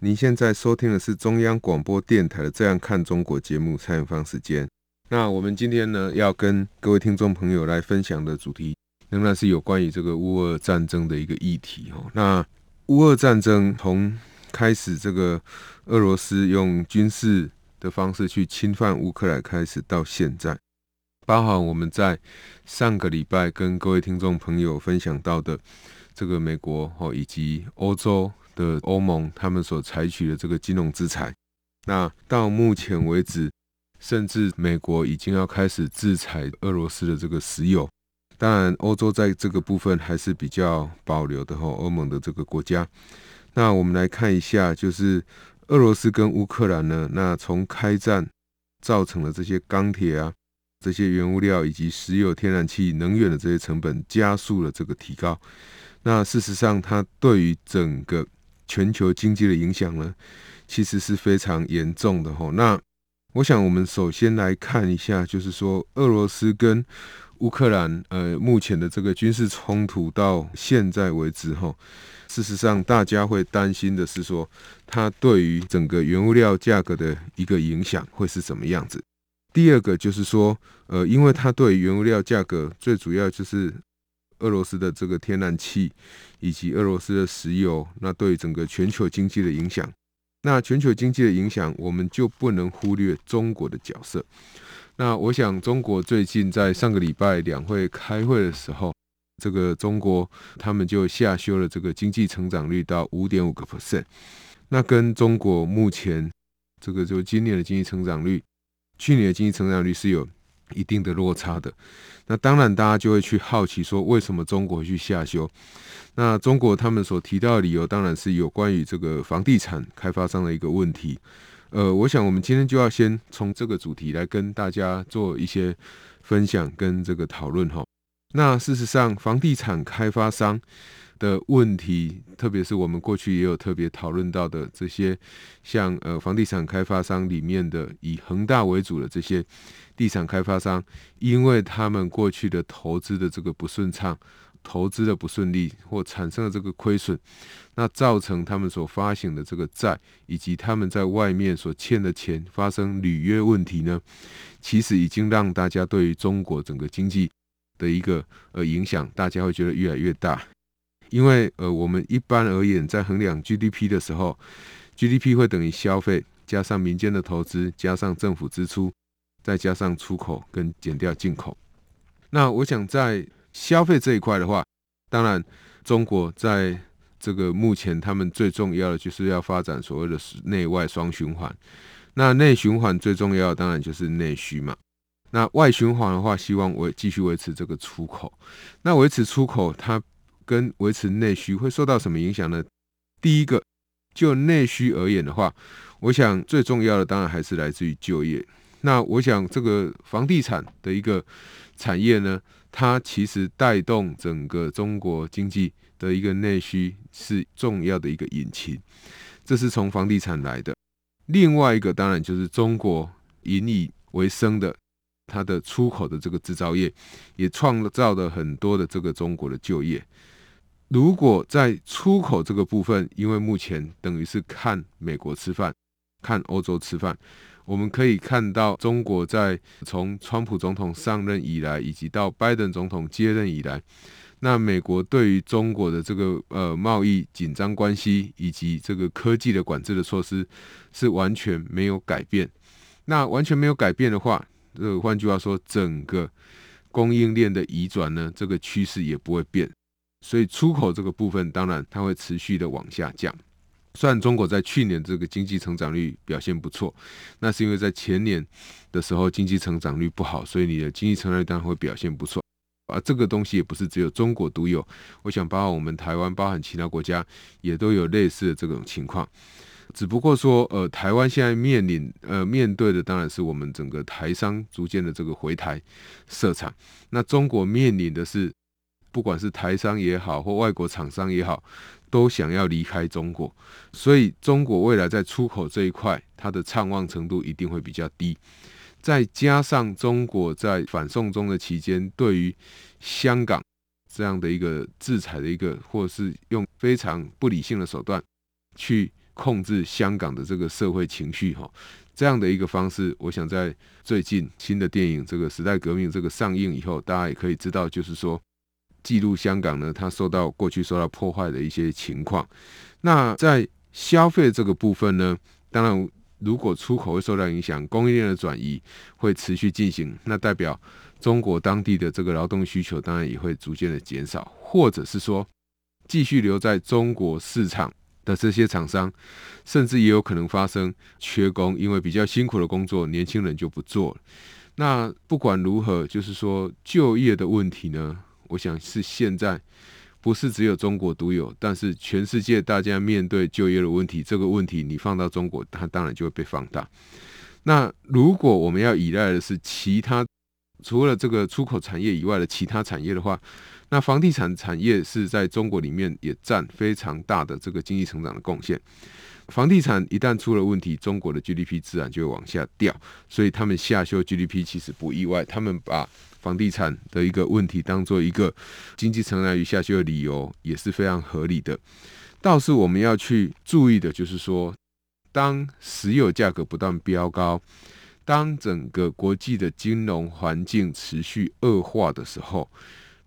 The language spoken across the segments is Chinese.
您现在收听的是中央广播电台的《这样看中国》节目，蔡明芳时间。那我们今天呢，要跟各位听众朋友来分享的主题，仍然是有关于这个乌俄战争的一个议题哈。那乌俄战争从开始这个俄罗斯用军事的方式去侵犯乌克兰开始到现在，包含我们在上个礼拜跟各位听众朋友分享到的这个美国哦以及欧洲。的欧盟，他们所采取的这个金融制裁，那到目前为止，甚至美国已经要开始制裁俄罗斯的这个石油。当然，欧洲在这个部分还是比较保留的哈。欧盟的这个国家，那我们来看一下，就是俄罗斯跟乌克兰呢，那从开战造成了这些钢铁啊、这些原物料以及石油、天然气、能源的这些成本加速了这个提高。那事实上，它对于整个全球经济的影响呢，其实是非常严重的哈。那我想，我们首先来看一下，就是说，俄罗斯跟乌克兰呃目前的这个军事冲突到现在为止哈，事实上大家会担心的是说，它对于整个原物料价格的一个影响会是什么样子。第二个就是说，呃，因为它对原物料价格最主要就是。俄罗斯的这个天然气以及俄罗斯的石油，那对整个全球经济的影响，那全球经济的影响，我们就不能忽略中国的角色。那我想，中国最近在上个礼拜两会开会的时候，这个中国他们就下修了这个经济成长率到五点五个 percent。那跟中国目前这个就今年的经济成长率，去年的经济成长率是有一定的落差的。那当然，大家就会去好奇说，为什么中国去下修？那中国他们所提到的理由，当然是有关于这个房地产开发商的一个问题。呃，我想我们今天就要先从这个主题来跟大家做一些分享跟这个讨论哈。那事实上，房地产开发商的问题，特别是我们过去也有特别讨论到的这些，像呃房地产开发商里面的以恒大为主的这些地产开发商，因为他们过去的投资的这个不顺畅，投资的不顺利或产生了这个亏损，那造成他们所发行的这个债以及他们在外面所欠的钱发生履约问题呢，其实已经让大家对于中国整个经济的一个呃影响，大家会觉得越来越大。因为呃，我们一般而言，在衡量 GDP 的时候，GDP 会等于消费加上民间的投资加上政府支出，再加上出口跟减掉进口。那我想在消费这一块的话，当然中国在这个目前他们最重要的就是要发展所谓的内外双循环。那内循环最重要当然就是内需嘛。那外循环的话，希望维继续维持这个出口。那维持出口，它跟维持内需会受到什么影响呢？第一个，就内需而言的话，我想最重要的当然还是来自于就业。那我想这个房地产的一个产业呢，它其实带动整个中国经济的一个内需是重要的一个引擎，这是从房地产来的。另外一个当然就是中国引以为生的。它的出口的这个制造业也创造了很多的这个中国的就业。如果在出口这个部分，因为目前等于是看美国吃饭，看欧洲吃饭，我们可以看到中国在从川普总统上任以来，以及到拜登总统接任以来，那美国对于中国的这个呃贸易紧张关系以及这个科技的管制的措施是完全没有改变。那完全没有改变的话，呃换句话说，整个供应链的移转呢，这个趋势也不会变，所以出口这个部分当然它会持续的往下降。虽然中国在去年这个经济成长率表现不错，那是因为在前年的时候经济成长率不好，所以你的经济成长率当然会表现不错。而这个东西也不是只有中国独有，我想包括我们台湾，包含其他国家也都有类似的这种情况。只不过说，呃，台湾现在面临呃面对的当然是我们整个台商逐渐的这个回台设厂，那中国面临的是，不管是台商也好，或外国厂商也好，都想要离开中国，所以中国未来在出口这一块，它的畅旺程度一定会比较低。再加上中国在反送中的期间，对于香港这样的一个制裁的一个，或是用非常不理性的手段去。控制香港的这个社会情绪，哈，这样的一个方式，我想在最近新的电影《这个时代革命》这个上映以后，大家也可以知道，就是说记录香港呢，它受到过去受到破坏的一些情况。那在消费这个部分呢，当然如果出口会受到影响，供应链的转移会持续进行，那代表中国当地的这个劳动需求当然也会逐渐的减少，或者是说继续留在中国市场。的这些厂商，甚至也有可能发生缺工，因为比较辛苦的工作，年轻人就不做了。那不管如何，就是说就业的问题呢，我想是现在不是只有中国独有，但是全世界大家面对就业的问题，这个问题你放到中国，它当然就会被放大。那如果我们要依赖的是其他，除了这个出口产业以外的其他产业的话，那房地产产业是在中国里面也占非常大的这个经济成长的贡献。房地产一旦出了问题，中国的 GDP 自然就会往下掉，所以他们下修 GDP 其实不意外。他们把房地产的一个问题当做一个经济成长率下修的理由，也是非常合理的。倒是我们要去注意的，就是说，当石油价格不断飙高，当整个国际的金融环境持续恶化的时候，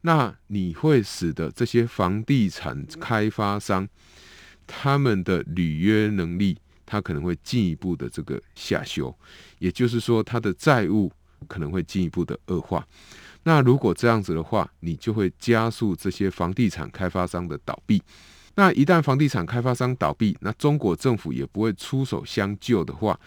那你会使得这些房地产开发商他们的履约能力，他可能会进一步的这个下修，也就是说，他的债务可能会进一步的恶化。那如果这样子的话，你就会加速这些房地产开发商的倒闭。那一旦房地产开发商倒闭，那中国政府也不会出手相救的话，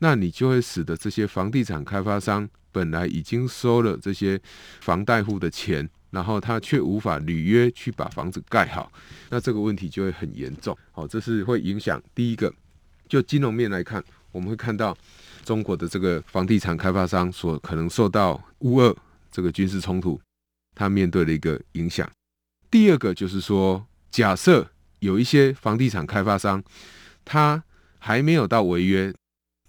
那你就会使得这些房地产开发商本来已经收了这些房贷户的钱。然后他却无法履约去把房子盖好，那这个问题就会很严重。好，这是会影响第一个，就金融面来看，我们会看到中国的这个房地产开发商所可能受到乌俄这个军事冲突，他面对的一个影响。第二个就是说，假设有一些房地产开发商，他还没有到违约。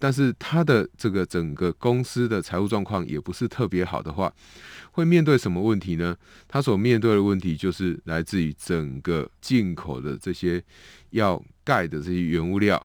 但是他的这个整个公司的财务状况也不是特别好的话，会面对什么问题呢？他所面对的问题就是来自于整个进口的这些要盖的这些原物料，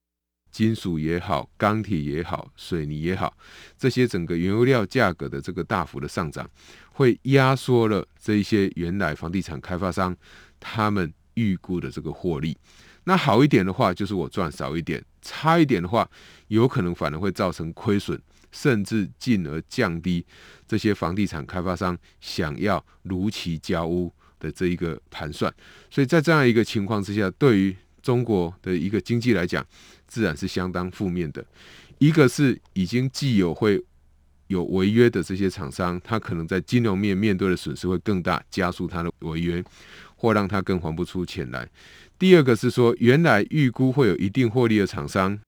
金属也好，钢铁也好，水泥也好，这些整个原物料价格的这个大幅的上涨，会压缩了这一些原来房地产开发商他们预估的这个获利。那好一点的话，就是我赚少一点；差一点的话，有可能反而会造成亏损，甚至进而降低这些房地产开发商想要如期交屋的这一个盘算。所以在这样一个情况之下，对于中国的一个经济来讲，自然是相当负面的。一个是已经既有会有违约的这些厂商，他可能在金融面面对的损失会更大，加速他的违约，或让他更还不出钱来。第二个是说，原来预估会有一定获利的厂商，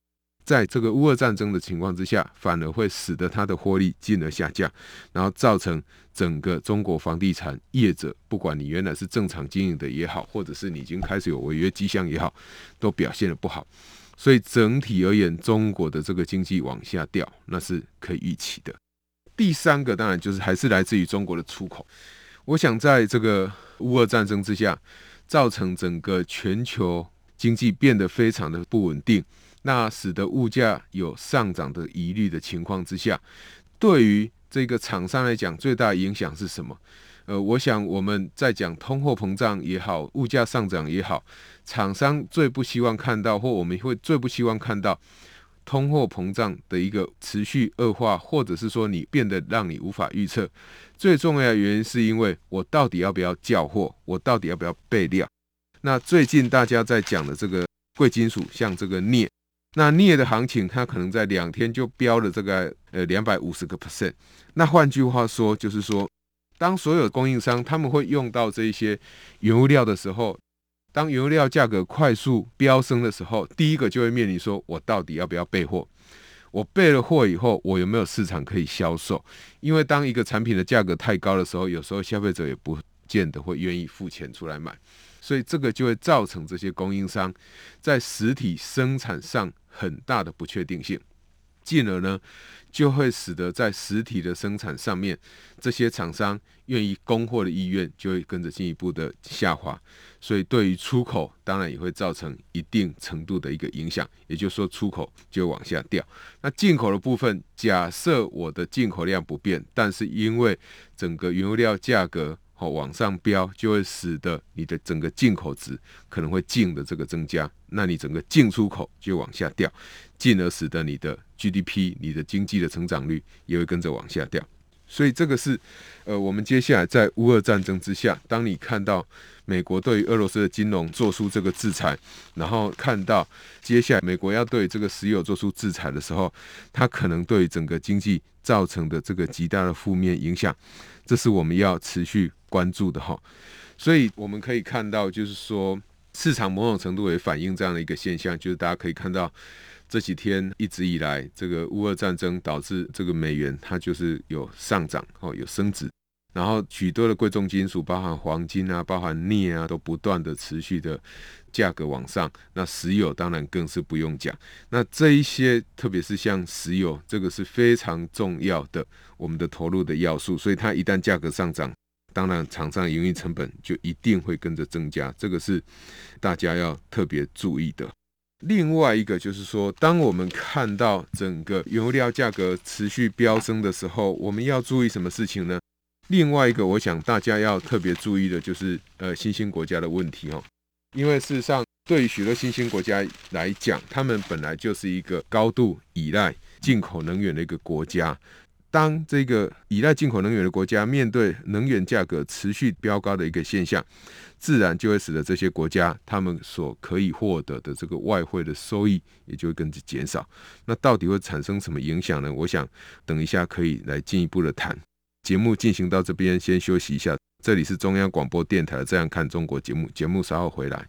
在这个乌俄战争的情况之下，反而会使得它的获利进而下降，然后造成整个中国房地产业者，不管你原来是正常经营的也好，或者是你已经开始有违约迹象也好，都表现得不好。所以整体而言，中国的这个经济往下掉，那是可以预期的。第三个当然就是还是来自于中国的出口。我想在这个乌俄战争之下。造成整个全球经济变得非常的不稳定，那使得物价有上涨的疑虑的情况之下，对于这个厂商来讲，最大影响是什么？呃，我想我们在讲通货膨胀也好，物价上涨也好，厂商最不希望看到，或我们会最不希望看到通货膨胀的一个持续恶化，或者是说你变得让你无法预测。最重要的原因是因为我到底要不要叫货，我到底要不要备料？那最近大家在讲的这个贵金属，像这个镍，那镍的行情它可能在两天就飙了这个呃两百五十个 percent。那换句话说，就是说，当所有供应商他们会用到这一些原物料的时候，当原油料价格快速飙升的时候，第一个就会面临说，我到底要不要备货？我备了货以后，我有没有市场可以销售？因为当一个产品的价格太高的时候，有时候消费者也不见得会愿意付钱出来买，所以这个就会造成这些供应商在实体生产上很大的不确定性。进而呢，就会使得在实体的生产上面，这些厂商愿意供货的意愿就会跟着进一步的下滑，所以对于出口当然也会造成一定程度的一个影响，也就是说出口就往下掉。那进口的部分，假设我的进口量不变，但是因为整个原油料价格好往上飙，就会使得你的整个进口值可能会净的这个增加，那你整个进出口就往下掉，进而使得你的 GDP、你的经济的成长率也会跟着往下掉。所以这个是呃，我们接下来在乌俄战争之下，当你看到美国对于俄罗斯的金融做出这个制裁，然后看到接下来美国要对这个石油做出制裁的时候，它可能对整个经济造成的这个极大的负面影响，这是我们要持续关注的哈，所以我们可以看到，就是说市场某种程度也反映这样的一个现象，就是大家可以看到这几天一直以来，这个乌俄战争导致这个美元它就是有上涨哦，有升值，然后许多的贵重金属，包含黄金啊，包含镍啊，都不断的持续的价格往上。那石油当然更是不用讲，那这一些特别是像石油，这个是非常重要的我们的投入的要素，所以它一旦价格上涨。当然，厂商营运成本就一定会跟着增加，这个是大家要特别注意的。另外一个就是说，当我们看到整个原油料价格持续飙升的时候，我们要注意什么事情呢？另外一个，我想大家要特别注意的就是，呃，新兴国家的问题哦，因为事实上，对于许多新兴国家来讲，他们本来就是一个高度依赖进口能源的一个国家。当这个依赖进口能源的国家面对能源价格持续飙高的一个现象，自然就会使得这些国家他们所可以获得的这个外汇的收益也就会跟着减少。那到底会产生什么影响呢？我想等一下可以来进一步的谈。节目进行到这边，先休息一下。这里是中央广播电台《这样看中国》节目，节目稍后回来。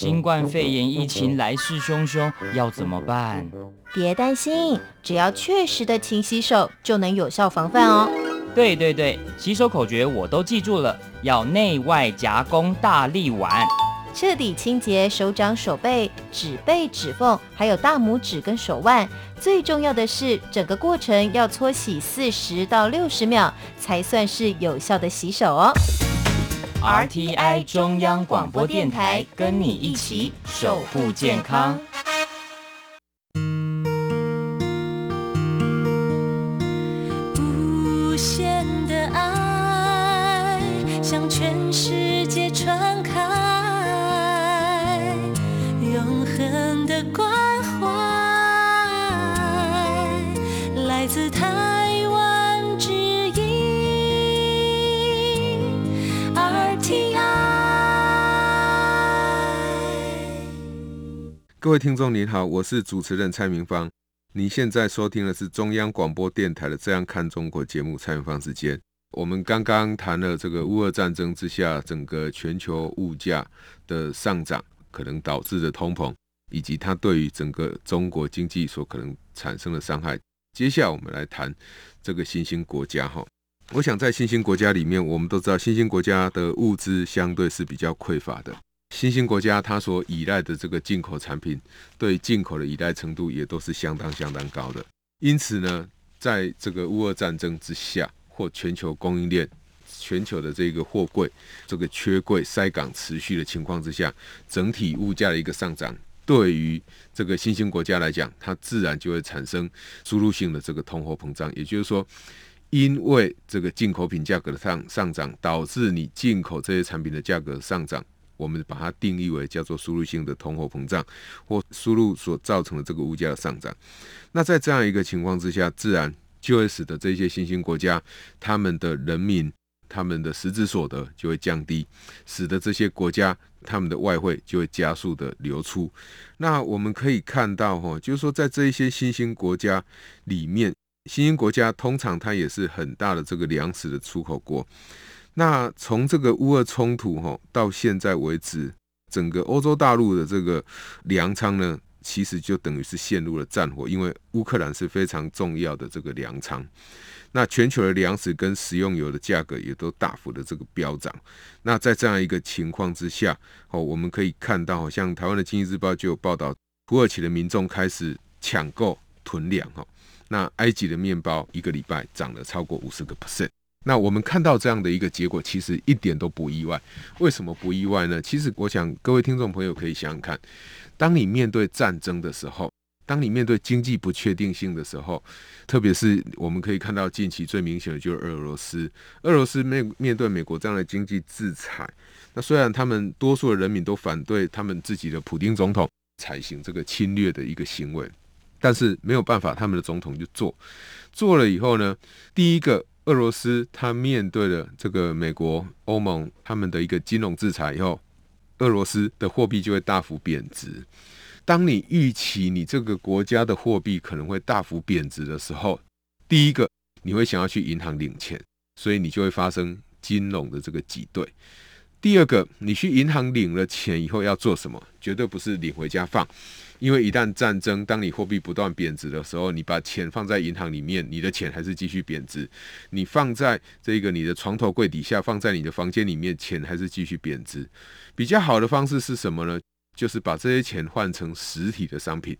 新冠肺炎疫情来势汹汹，要怎么办？别担心，只要确实的勤洗手，就能有效防范哦。对对对，洗手口诀我都记住了，要内外夹攻大力丸，彻底清洁手掌、手背、指背、指缝，还有大拇指跟手腕。最重要的是，整个过程要搓洗四十到六十秒，才算是有效的洗手哦。RTI 中央广播电台，跟你一起守护健康。各位听众您好，我是主持人蔡明芳。你现在收听的是中央广播电台的《这样看中国》节目，蔡明芳时间。我们刚刚谈了这个乌俄战争之下，整个全球物价的上涨可能导致的通膨，以及它对于整个中国经济所可能产生的伤害。接下来我们来谈这个新兴国家哈。我想在新兴国家里面，我们都知道新兴国家的物资相对是比较匮乏的。新兴国家它所依赖的这个进口产品，对进口的依赖程度也都是相当相当高的。因此呢，在这个乌俄战争之下，或全球供应链、全球的这个货柜这个缺柜、塞港持续的情况之下，整体物价的一个上涨，对于这个新兴国家来讲，它自然就会产生输入性的这个通货膨胀，也就是说。因为这个进口品价格的上上涨，导致你进口这些产品的价格上涨，我们把它定义为叫做输入性的通货膨胀，或输入所造成的这个物价的上涨。那在这样一个情况之下，自然就会使得这些新兴国家他们的人民他们的实质所得就会降低，使得这些国家他们的外汇就会加速的流出。那我们可以看到，哈，就是说在这一些新兴国家里面。新兴国家通常它也是很大的这个粮食的出口国。那从这个乌俄冲突哈到现在为止，整个欧洲大陆的这个粮仓呢，其实就等于是陷入了战火，因为乌克兰是非常重要的这个粮仓。那全球的粮食跟食用油的价格也都大幅的这个飙涨。那在这样一个情况之下，哦，我们可以看到，像台湾的经济日报就有报道，土耳其的民众开始抢购囤粮哈。那埃及的面包一个礼拜涨了超过五十个 percent，那我们看到这样的一个结果，其实一点都不意外。为什么不意外呢？其实我想各位听众朋友可以想想看，当你面对战争的时候，当你面对经济不确定性的时候，特别是我们可以看到近期最明显的就是俄罗斯，俄罗斯面面对美国这样的经济制裁，那虽然他们多数的人民都反对他们自己的普丁总统采行这个侵略的一个行为。但是没有办法，他们的总统就做，做了以后呢，第一个，俄罗斯他面对了这个美国、欧盟他们的一个金融制裁以后，俄罗斯的货币就会大幅贬值。当你预期你这个国家的货币可能会大幅贬值的时候，第一个你会想要去银行领钱，所以你就会发生金融的这个挤兑。第二个，你去银行领了钱以后要做什么？绝对不是领回家放。因为一旦战争，当你货币不断贬值的时候，你把钱放在银行里面，你的钱还是继续贬值；你放在这个你的床头柜底下，放在你的房间里面，钱还是继续贬值。比较好的方式是什么呢？就是把这些钱换成实体的商品。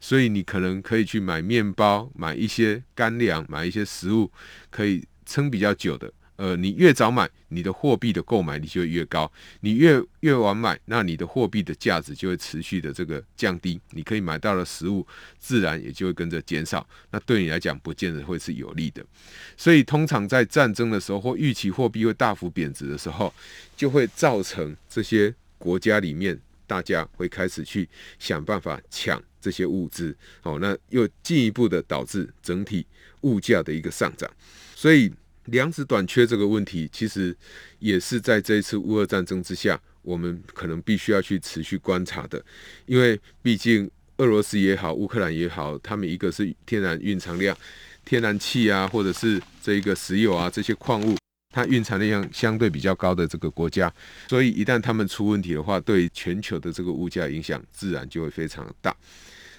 所以你可能可以去买面包，买一些干粮，买一些食物，可以撑比较久的。呃，你越早买，你的货币的购买力就会越高；你越越晚买，那你的货币的价值就会持续的这个降低。你可以买到的食物，自然也就会跟着减少。那对你来讲，不见得会是有利的。所以，通常在战争的时候，或预期货币会大幅贬值的时候，就会造成这些国家里面，大家会开始去想办法抢这些物资。哦，那又进一步的导致整体物价的一个上涨。所以。粮食短缺这个问题，其实也是在这一次乌俄战争之下，我们可能必须要去持续观察的。因为毕竟俄罗斯也好，乌克兰也好，他们一个是天然蕴藏量、天然气啊，或者是这一个石油啊这些矿物，它蕴藏量相对比较高的这个国家，所以一旦他们出问题的话，对全球的这个物价影响自然就会非常大。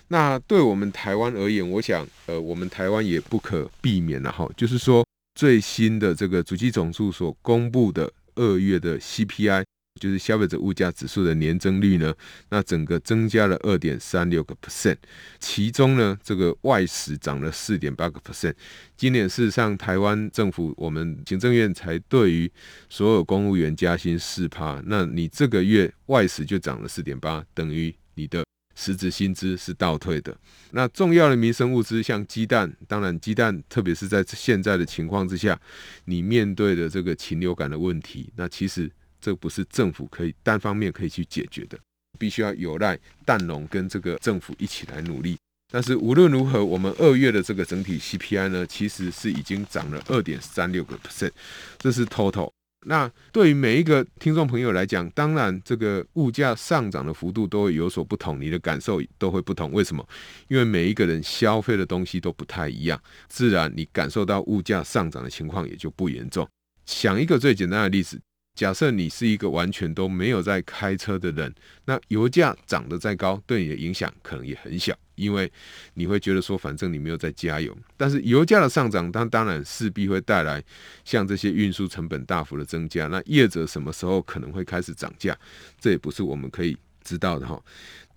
那对我们台湾而言，我想，呃，我们台湾也不可避免了哈，就是说。最新的这个主机总数所公布的二月的 CPI，就是消费者物价指数的年增率呢，那整个增加了二点三六个 percent，其中呢，这个外食涨了四点八个 percent。今年事实上，台湾政府我们行政院才对于所有公务员加薪四趴，那你这个月外食就涨了四点八，等于你的。实质薪资是倒退的。那重要的民生物资，像鸡蛋，当然鸡蛋，特别是在现在的情况之下，你面对的这个禽流感的问题，那其实这不是政府可以单方面可以去解决的，必须要有赖蛋农跟这个政府一起来努力。但是无论如何，我们二月的这个整体 CPI 呢，其实是已经涨了二点三六个 percent，这是 total。那对于每一个听众朋友来讲，当然这个物价上涨的幅度都会有所不同，你的感受都会不同。为什么？因为每一个人消费的东西都不太一样，自然你感受到物价上涨的情况也就不严重。想一个最简单的例子。假设你是一个完全都没有在开车的人，那油价涨得再高，对你的影响可能也很小，因为你会觉得说，反正你没有在加油。但是油价的上涨，它当然势必会带来像这些运输成本大幅的增加。那业者什么时候可能会开始涨价？这也不是我们可以知道的哈。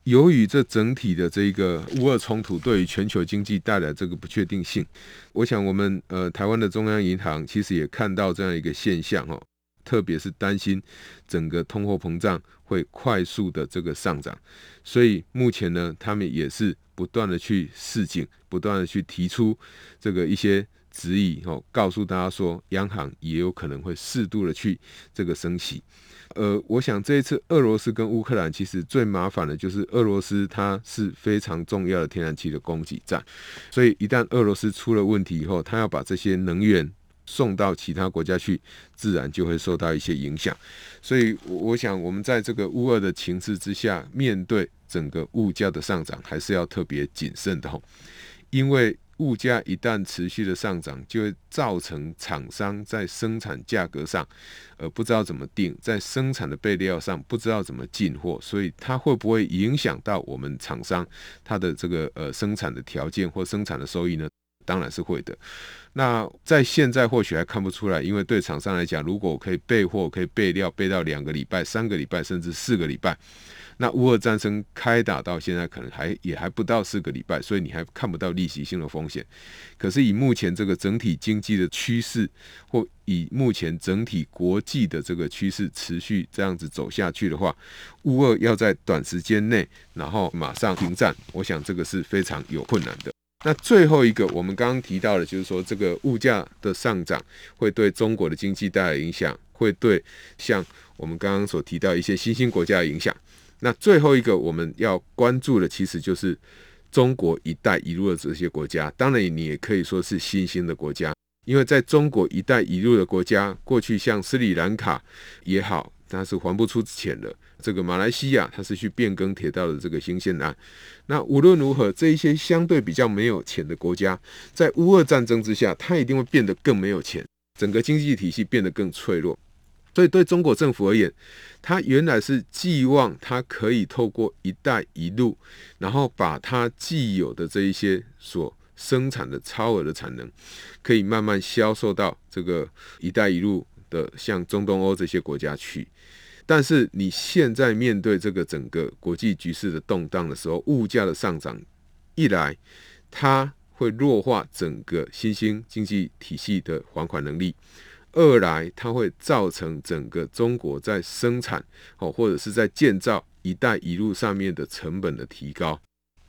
由于这整体的这个乌俄冲突对于全球经济带来这个不确定性，我想我们呃台湾的中央银行其实也看到这样一个现象哈。特别是担心整个通货膨胀会快速的这个上涨，所以目前呢，他们也是不断的去示警，不断的去提出这个一些指引，哦，告诉大家说，央行也有可能会适度的去这个升息。呃，我想这一次俄罗斯跟乌克兰其实最麻烦的就是俄罗斯，它是非常重要的天然气的供给站，所以一旦俄罗斯出了问题以后，它要把这些能源。送到其他国家去，自然就会受到一些影响。所以，我想我们在这个乌俄的情势之下，面对整个物价的上涨，还是要特别谨慎的吼。因为物价一旦持续的上涨，就会造成厂商在生产价格上，呃，不知道怎么定，在生产的备料上不知道怎么进货，所以它会不会影响到我们厂商它的这个呃生产的条件或生产的收益呢？当然是会的。那在现在或许还看不出来，因为对厂商来讲，如果我可以备货、可以备料备到两个礼拜、三个礼拜，甚至四个礼拜，那乌俄战争开打到现在可能还也还不到四个礼拜，所以你还看不到利息性的风险。可是以目前这个整体经济的趋势，或以目前整体国际的这个趋势持续这样子走下去的话，乌俄要在短时间内然后马上停战，我想这个是非常有困难的。那最后一个，我们刚刚提到的，就是说这个物价的上涨会对中国的经济带来影响，会对像我们刚刚所提到一些新兴国家的影响。那最后一个我们要关注的，其实就是中国“一带一路”的这些国家。当然，你也可以说是新兴的国家，因为在中国“一带一路”的国家，过去像斯里兰卡也好，它是还不出钱的。这个马来西亚，它是去变更铁道的这个新线案。那无论如何，这一些相对比较没有钱的国家，在乌俄战争之下，它一定会变得更没有钱，整个经济体系变得更脆弱。所以对中国政府而言，它原来是寄望它可以透过“一带一路”，然后把它既有的这一些所生产的超额的产能，可以慢慢销售到这个“一带一路”的像中东欧这些国家去。但是你现在面对这个整个国际局势的动荡的时候，物价的上涨，一来它会弱化整个新兴经济体系的还款能力；二来它会造成整个中国在生产哦或者是在建造“一带一路”上面的成本的提高。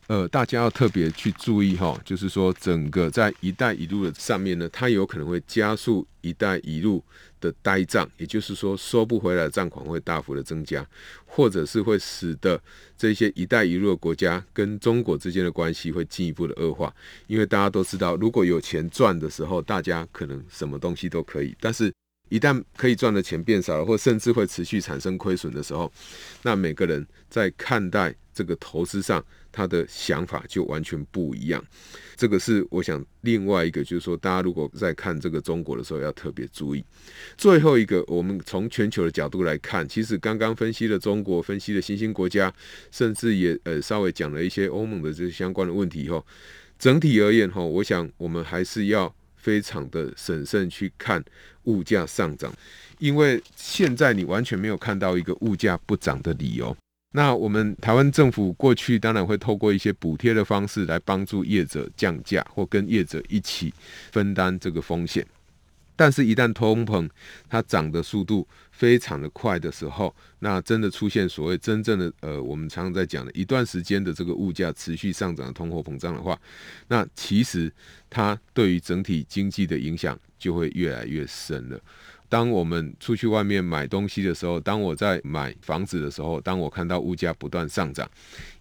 呃，大家要特别去注意哈，就是说整个在“一带一路”的上面呢，它有可能会加速“一带一路”的呆账，也就是说收不回来的账款会大幅的增加，或者是会使得这些“一带一路”的国家跟中国之间的关系会进一步的恶化。因为大家都知道，如果有钱赚的时候，大家可能什么东西都可以；但是一旦可以赚的钱变少了，或甚至会持续产生亏损的时候，那每个人在看待这个投资上，他的想法就完全不一样，这个是我想另外一个，就是说，大家如果在看这个中国的时候，要特别注意。最后一个，我们从全球的角度来看，其实刚刚分析了中国，分析了新兴国家，甚至也呃稍微讲了一些欧盟的这些相关的问题以后，整体而言哈，我想我们还是要非常的审慎去看物价上涨，因为现在你完全没有看到一个物价不涨的理由。那我们台湾政府过去当然会透过一些补贴的方式来帮助业者降价，或跟业者一起分担这个风险。但是，一旦通膨它涨的速度非常的快的时候，那真的出现所谓真正的呃，我们常常在讲的一段时间的这个物价持续上涨的通货膨胀的话，那其实它对于整体经济的影响就会越来越深了。当我们出去外面买东西的时候，当我在买房子的时候，当我看到物价不断上涨，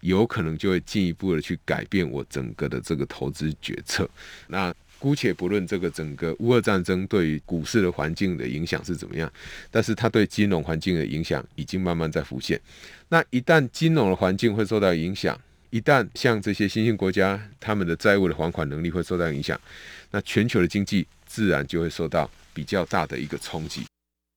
有可能就会进一步的去改变我整个的这个投资决策。那姑且不论这个整个乌俄战争对于股市的环境的影响是怎么样，但是它对金融环境的影响已经慢慢在浮现。那一旦金融的环境会受到影响，一旦像这些新兴国家他们的债务的还款能力会受到影响，那全球的经济自然就会受到比较大的一个冲击。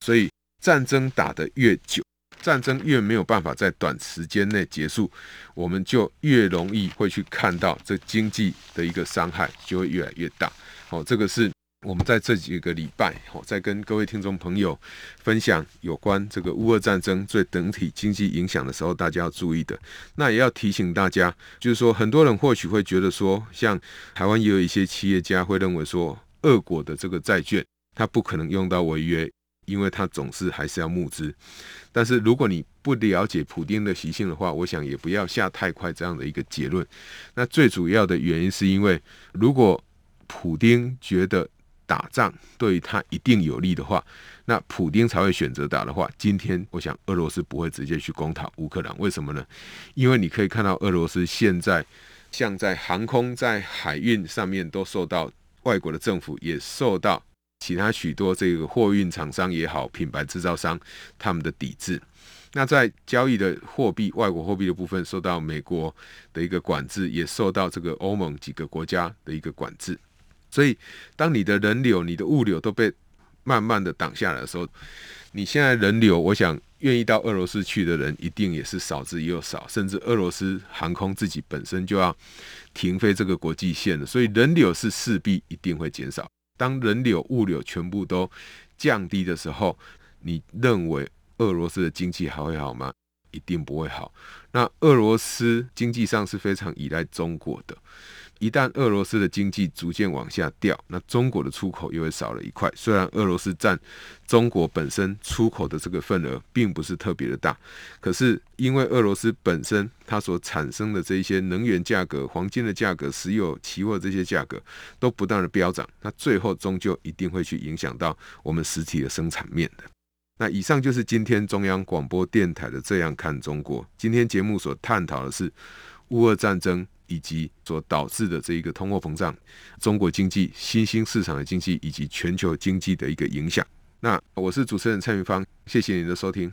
所以战争打得越久，战争越没有办法在短时间内结束，我们就越容易会去看到这经济的一个伤害就会越来越大。好，这个是我们在这几个礼拜，哦，在跟各位听众朋友分享有关这个乌俄战争最整体经济影响的时候，大家要注意的。那也要提醒大家，就是说很多人或许会觉得说，像台湾也有一些企业家会认为说，俄国的这个债券他不可能用到违约。因为他总是还是要募资，但是如果你不了解普丁的习性的话，我想也不要下太快这样的一个结论。那最主要的原因是因为，如果普丁觉得打仗对于他一定有利的话，那普丁才会选择打的话，今天我想俄罗斯不会直接去攻打乌克兰。为什么呢？因为你可以看到俄罗斯现在像在航空、在海运上面都受到外国的政府也受到。其他许多这个货运厂商也好，品牌制造商他们的抵制。那在交易的货币、外国货币的部分，受到美国的一个管制，也受到这个欧盟几个国家的一个管制。所以，当你的人流、你的物流都被慢慢的挡下来的时候，你现在人流，我想愿意到俄罗斯去的人一定也是少之又少，甚至俄罗斯航空自己本身就要停飞这个国际线了，所以人流是势必一定会减少。当人流、物流全部都降低的时候，你认为俄罗斯的经济还会好吗？一定不会好。那俄罗斯经济上是非常依赖中国的。一旦俄罗斯的经济逐渐往下掉，那中国的出口又会少了一块。虽然俄罗斯占中国本身出口的这个份额并不是特别的大，可是因为俄罗斯本身它所产生的这一些能源价格、黄金的价格、石油期货这些价格都不断的飙涨，那最后终究一定会去影响到我们实体的生产面的。那以上就是今天中央广播电台的《这样看中国》今天节目所探讨的是乌俄战争。以及所导致的这一个通货膨胀，中国经济、新兴市场的经济以及全球经济的一个影响。那我是主持人蔡明芳，谢谢您的收听。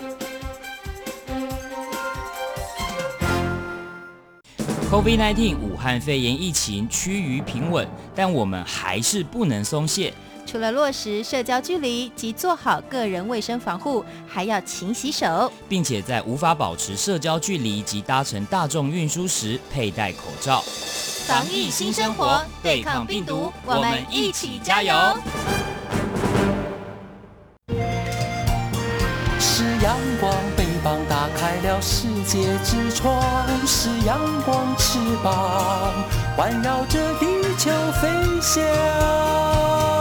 COVID-19 武汉肺炎疫情趋于平稳，但我们还是不能松懈。除了落实社交距离及做好个人卫生防护，还要勤洗手，并且在无法保持社交距离及搭乘大众运输时佩戴口罩。防疫新生活，对抗病毒，我们一起加油！是阳光。帮打开了世界之窗，是阳光翅膀环绕着地球飞翔。